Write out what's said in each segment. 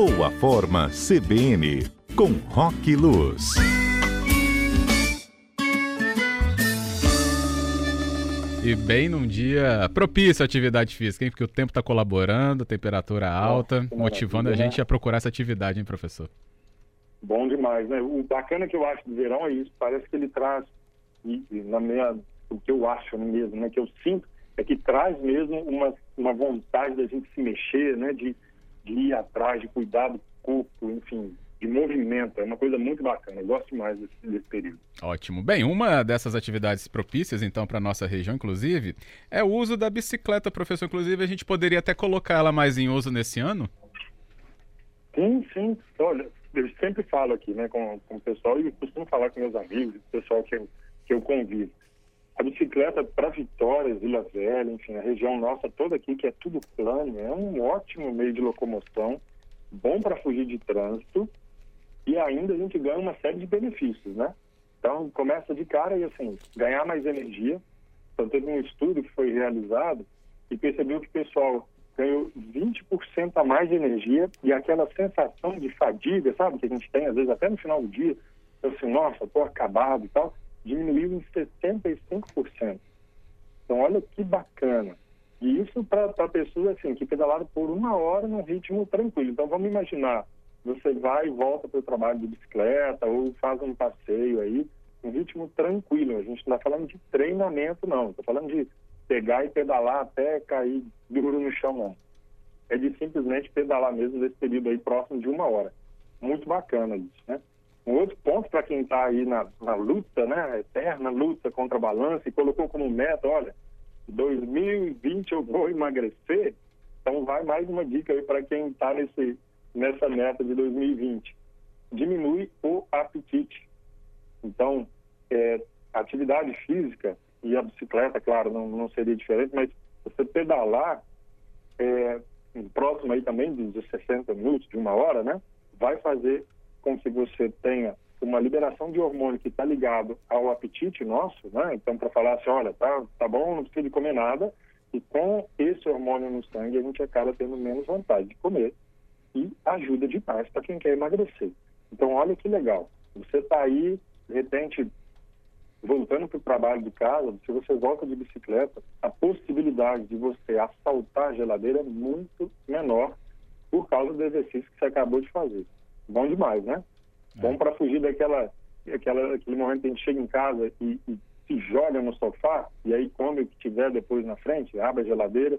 Boa Forma CBN, com Rock Luz. E bem num dia propício à atividade física, hein? Porque o tempo está colaborando, temperatura alta, Nossa, motivando a gente a procurar essa atividade, hein, professor? Bom demais, né? O bacana que eu acho do verão é isso, parece que ele traz, na minha, o que eu acho mesmo, né? Que eu sinto, é que traz mesmo uma, uma vontade da gente se mexer, né? De, de ir atrás, de cuidar do corpo, enfim, de movimento. É uma coisa muito bacana. Eu gosto mais desse, desse período. Ótimo. Bem, uma dessas atividades propícias, então, para a nossa região, inclusive, é o uso da bicicleta, professor. Inclusive, a gente poderia até colocar ela mais em uso nesse ano? Sim, sim. Olha, eu sempre falo aqui né, com, com o pessoal e costumo falar com meus amigos, o pessoal que eu, que eu convivo. A bicicleta para Vitória, Vila Velha, enfim, a região nossa toda aqui, que é tudo plano, é um ótimo meio de locomoção, bom para fugir de trânsito e ainda a gente ganha uma série de benefícios, né? Então, começa de cara e, assim, ganhar mais energia. Então, teve um estudo que foi realizado e percebeu que o pessoal ganhou 20% a mais de energia e aquela sensação de fadiga, sabe, que a gente tem, às vezes, até no final do dia, assim, nossa, tô acabado e tal, diminuiu em 75%. Então, olha que bacana. E isso para pessoas, assim, que pedalaram por uma hora num ritmo tranquilo. Então, vamos imaginar você vai e volta para o trabalho de bicicleta ou faz um passeio aí, um ritmo tranquilo. A gente não está falando de treinamento, não. Estou falando de pegar e pedalar até cair duro no chão, não. É de simplesmente pedalar mesmo nesse período aí próximo de uma hora. Muito bacana isso, né? Um outro ponto para quem está aí na, na luta, né? Eterna luta contra a balança e colocou como meta, olha, 2020 eu vou emagrecer. Então vai mais uma dica aí para quem está nesse nessa meta de 2020. Diminui o apetite. Então, é, atividade física e a bicicleta, claro, não, não seria diferente, mas você pedalar é, próximo aí também de 60 minutos, de uma hora, né? Vai fazer com que você tenha uma liberação de hormônio que está ligado ao apetite nosso, né? Então, para falar assim, olha, tá, tá bom, não precisa de comer nada, e com esse hormônio no sangue a gente acaba tendo menos vontade de comer e ajuda demais para quem quer emagrecer. Então, olha que legal. Você está aí, de repente, voltando para o trabalho de casa, se você volta de bicicleta, a possibilidade de você assaltar a geladeira é muito menor por causa do exercício que você acabou de fazer. Bom demais, né? É. Bom para fugir daquela, aquela, aquele momento que a gente chega em casa e, e se joga no sofá, e aí come o que tiver depois na frente, abre a geladeira,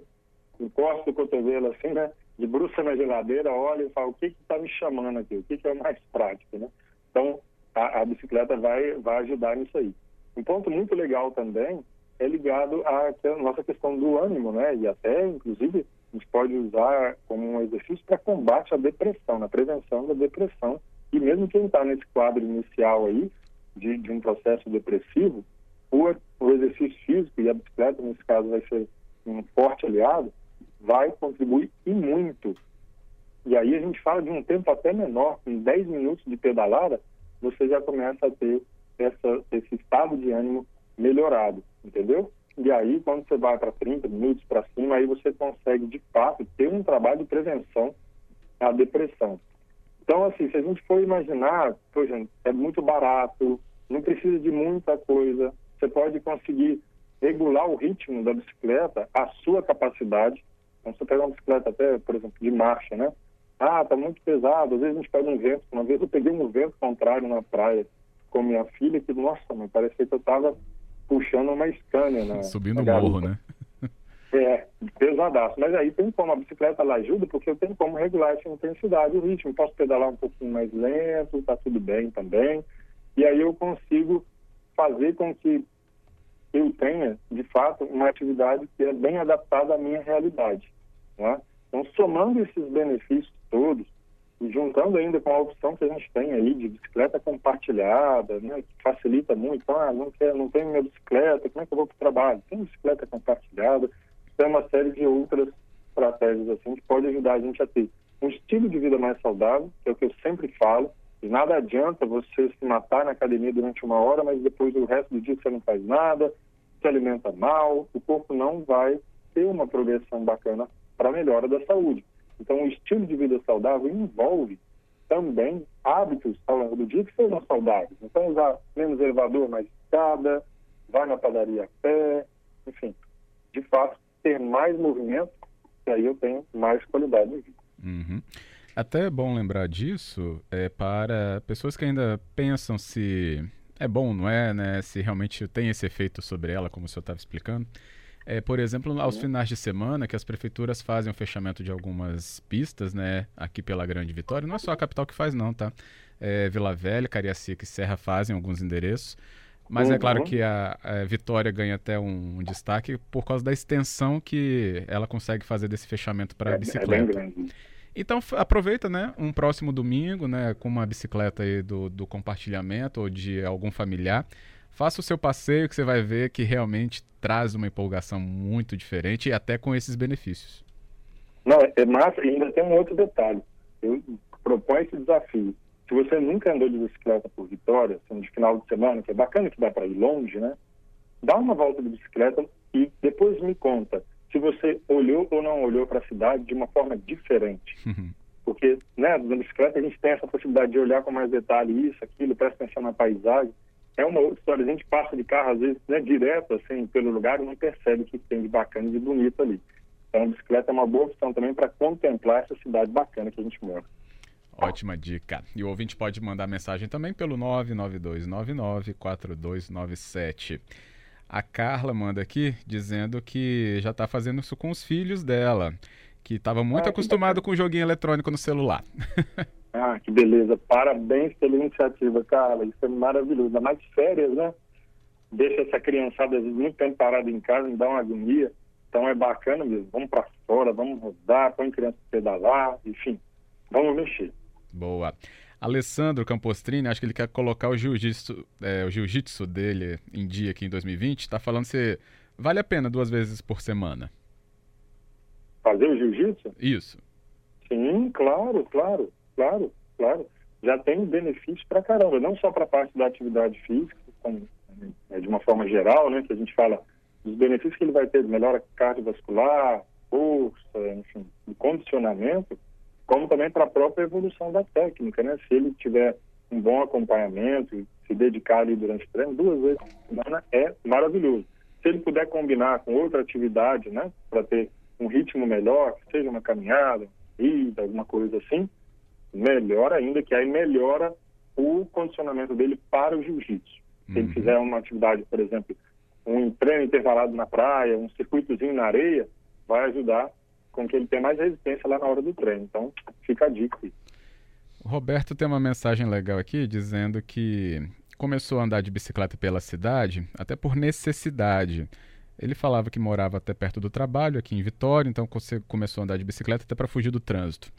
encosta o cotovelo assim, né? debruça na geladeira, olha e fala o que está me chamando aqui, o que, que, é mais prático, né? Então, a, a, bicicleta vai, vai ajudar nisso aí. Um ponto muito legal também é ligado à nossa questão do ânimo, né? E até, inclusive, a gente pode usar como um exercício para combate à depressão, na prevenção da depressão. E mesmo quem está nesse quadro inicial aí, de, de um processo depressivo, o, o exercício físico, e a bicicleta, nesse caso, vai ser um forte aliado, vai contribuir e muito. E aí a gente fala de um tempo até menor, com 10 minutos de pedalada, você já começa a ter essa, esse estado de ânimo melhorado, entendeu? E aí, quando você vai para 30 minutos para cima, aí você consegue, de fato, ter um trabalho de prevenção à depressão. Então, assim, se a gente for imaginar, por exemplo, é muito barato, não precisa de muita coisa, você pode conseguir regular o ritmo da bicicleta, a sua capacidade, então, você pega uma bicicleta até, por exemplo, de marcha, né? Ah, tá muito pesado. Às vezes a gente pega um vento. Uma vez eu peguei um vento contrário na praia com minha filha, que, nossa, me parecia que eu tava puxando uma Scania, né? Subindo o morro, né? É, pesadaço. Mas aí tem como, a bicicleta ela ajuda, porque eu tenho como regular essa intensidade, o ritmo. Posso pedalar um pouquinho mais lento, tá tudo bem também. E aí eu consigo fazer com que eu tenha, de fato, uma atividade que é bem adaptada à minha realidade. Né? Então, somando esses benefícios todos juntando ainda com a opção que a gente tem aí de bicicleta compartilhada, né, que facilita muito, ah, não, quer, não tenho minha bicicleta, como é que eu vou para o trabalho? Tem bicicleta compartilhada, tem uma série de outras estratégias assim que pode ajudar a gente a ter um estilo de vida mais saudável, que é o que eu sempre falo, e nada adianta você se matar na academia durante uma hora, mas depois o resto do dia você não faz nada, se alimenta mal, o corpo não vai ter uma progressão bacana para a melhora da saúde. Então, o estilo de vida saudável envolve também hábitos ao longo do dia que sejam saudáveis. Então, usar menos elevador, mais escada, vai na padaria a pé, enfim, de fato, ter mais movimento, e aí eu tenho mais qualidade de vida. Uhum. Até é bom lembrar disso é, para pessoas que ainda pensam se é bom, não é, né? Se realmente tem esse efeito sobre ela, como o senhor estava explicando. É, por exemplo, aos uhum. finais de semana, que as prefeituras fazem o fechamento de algumas pistas, né? Aqui pela Grande Vitória. Não é só a capital que faz, não, tá? É, Vila Velha, Cariacica e Serra fazem alguns endereços. Mas uhum. é claro uhum. que a, a, Vitória ganha até um, um, destaque por causa da extensão que ela consegue fazer desse fechamento para é, bicicleta. É então aproveita, né, um próximo domingo, né, com uma bicicleta aí do, do compartilhamento ou de algum familiar. Faça o seu passeio que você vai ver que realmente traz uma empolgação muito diferente e até com esses benefícios. Não, é massa e ainda tem um outro detalhe. Eu proponho esse desafio. Se você nunca andou de bicicleta por Vitória, assim, de final de semana, que é bacana que dá para ir longe, né? Dá uma volta de bicicleta e depois me conta se você olhou ou não olhou para a cidade de uma forma diferente. Uhum. Porque, né, na bicicleta a gente tem essa possibilidade de olhar com mais detalhe isso, aquilo, presta atenção na paisagem. É uma outra história. A gente passa de carro, às vezes, né, direto, assim, pelo lugar e não percebe o que tem de bacana e de bonito ali. Então, a bicicleta é uma boa opção também para contemplar essa cidade bacana que a gente mora. Ótima dica. E o ouvinte pode mandar mensagem também pelo 99299 4297. A Carla manda aqui dizendo que já está fazendo isso com os filhos dela, que estava muito ah, acostumado com o joguinho eletrônico no celular. ah, que beleza. Parabéns pela iniciativa, Carla. Isso é maravilhoso. Ainda mais férias, né? Deixa essa criançada às vezes muito tempo parada em casa, me dá uma agonia. Então é bacana mesmo. Vamos para fora, vamos rodar, põe criança pedalar, enfim, vamos mexer. Boa. Alessandro Campostrini, acho que ele quer colocar o jiu-jitsu é, jiu dele em dia aqui em 2020. Está falando se vale a pena duas vezes por semana. Fazer o jiu-jitsu? Isso. Sim, claro, claro, claro, claro. Já tem benefícios para caramba, não só para a parte da atividade física, como, é, de uma forma geral, né, que a gente fala dos benefícios que ele vai ter, melhora cardiovascular, força, enfim, condicionamento, como também para a própria evolução da técnica, né? Se ele tiver um bom acompanhamento e se dedicar ali durante o treino, duas vezes por semana é maravilhoso. Se ele puder combinar com outra atividade, né, para ter um ritmo melhor, seja uma caminhada, ida, alguma coisa assim, melhor ainda, que aí melhora o condicionamento dele para o jiu-jitsu. Se ele uhum. fizer uma atividade, por exemplo, um treino intervalado na praia, um circuitozinho na areia, vai ajudar com que ele tenha mais resistência lá na hora do treino. Então, fica a dica aí. O Roberto tem uma mensagem legal aqui dizendo que começou a andar de bicicleta pela cidade até por necessidade. Ele falava que morava até perto do trabalho, aqui em Vitória, então começou a andar de bicicleta até para fugir do trânsito.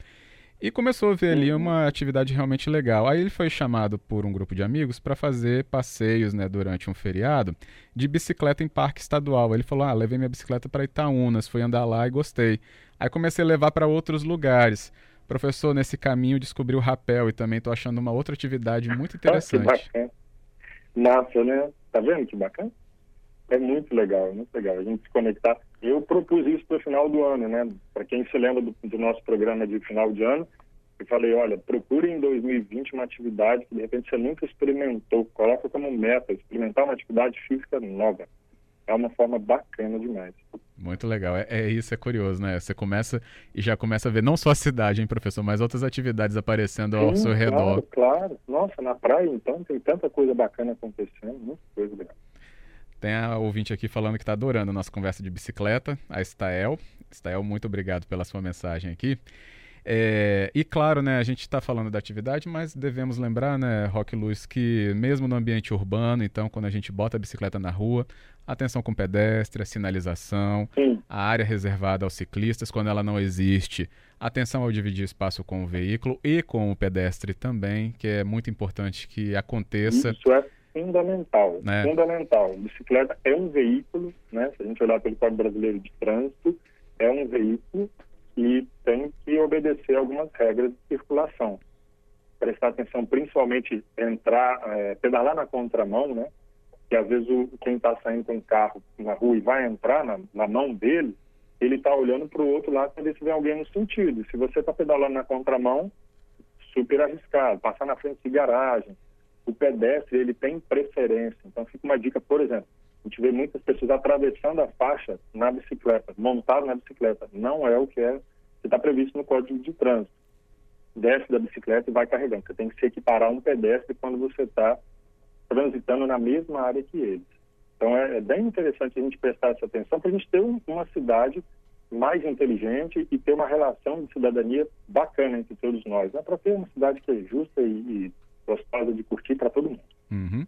E começou a ver ali uhum. uma atividade realmente legal. Aí ele foi chamado por um grupo de amigos para fazer passeios né, durante um feriado de bicicleta em parque estadual. Ele falou: Ah, levei minha bicicleta para Itaúnas, fui andar lá e gostei. Aí comecei a levar para outros lugares. Professor, nesse caminho descobri o rapel e também estou achando uma outra atividade muito interessante. Que bacana. Massa, né? Tá vendo que bacana? É muito legal, muito legal a gente se conectar. Eu propus isso para o final do ano, né? Para quem se lembra do, do, nosso programa de final de ano, eu falei, olha, procure em 2020 uma atividade que de repente você nunca experimentou, coloca como meta, experimentar uma atividade física nova. É uma forma bacana demais. Muito legal. É, é, isso, é curioso, né? Você começa e já começa a ver não só a cidade, hein, professor, mas outras atividades aparecendo Sim, ao seu redor. Claro, claro. Nossa, na praia, então, tem tanta coisa bacana acontecendo, muita coisa legal. Tem a ouvinte aqui falando que está adorando a nossa conversa de bicicleta, a Stael. Stael, muito obrigado pela sua mensagem aqui. É, e claro, né, a gente está falando da atividade, mas devemos lembrar, né, Rock Luz, que mesmo no ambiente urbano, então quando a gente bota a bicicleta na rua, atenção com pedestre, a sinalização, Sim. a área reservada aos ciclistas, quando ela não existe, atenção ao dividir espaço com o veículo e com o pedestre também, que é muito importante que aconteça. Isso é fundamental, né? fundamental. Bicicleta é um veículo, né? Se a gente olhar pelo Código Brasileiro de Trânsito, é um veículo e tem que obedecer algumas regras de circulação. Prestar atenção, principalmente entrar, é, pedalar na contramão, né? Que às vezes o, quem está saindo com o carro na rua e vai entrar na, na mão dele, ele está olhando para o outro lado para ver se vem alguém no sentido. Se você está pedalando na contramão, super arriscado, passar na frente de garagem. O pedestre, ele tem preferência. Então, fica uma dica, por exemplo, a gente vê muitas pessoas atravessando a faixa na bicicleta, montado na bicicleta. Não é o que é que está previsto no Código de Trânsito. Desce da bicicleta e vai carregando. Você tem que se equiparar a um pedestre quando você está transitando na mesma área que eles. Então, é, é, bem interessante a gente prestar essa atenção para a gente ter um, uma cidade mais inteligente e ter uma relação de cidadania bacana entre todos nós. É para ter uma cidade que é justa e, e gostosa de curtir para todo mundo. Uhum.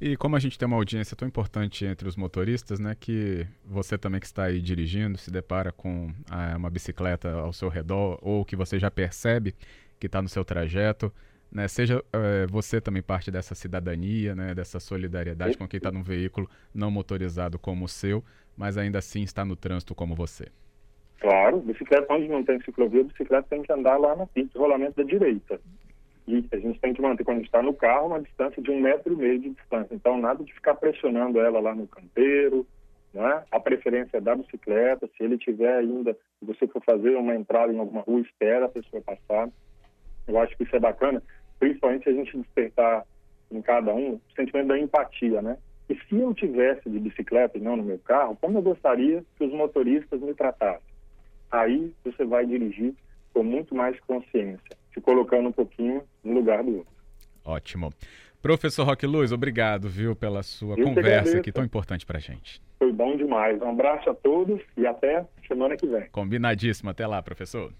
E como a gente tem uma audiência tão importante entre os motoristas, né, que você também que está aí dirigindo se depara com ah, uma bicicleta ao seu redor ou que você já percebe que está no seu trajeto, né, seja eh, você também parte dessa cidadania, né, dessa solidariedade com quem está num veículo não motorizado como o seu, mas ainda assim está no trânsito como você. Claro, bicicleta onde não tem ciclovia, bicicleta tem que andar lá na pista de rolamento da direita. E a gente tem que manter, quando está no carro, uma distância de um metro e meio de distância. Então, nada de ficar pressionando ela lá no canteiro, né? A preferência é da bicicleta. Se ele tiver ainda, se você for fazer uma entrada em alguma rua, espera a pessoa passar. Eu acho que isso é bacana, principalmente se a gente despertar em cada um o sentimento da empatia, né? E se eu tivesse de bicicleta e não no meu carro, como eu gostaria que os motoristas me tratassem? Aí você vai dirigir com muito mais consciência se colocando um pouquinho no lugar do outro. Ótimo. Professor Roque Luz, obrigado, viu, pela sua Eu conversa aqui tão importante para gente. Foi bom demais. Um abraço a todos e até semana que vem. Combinadíssimo. Até lá, professor.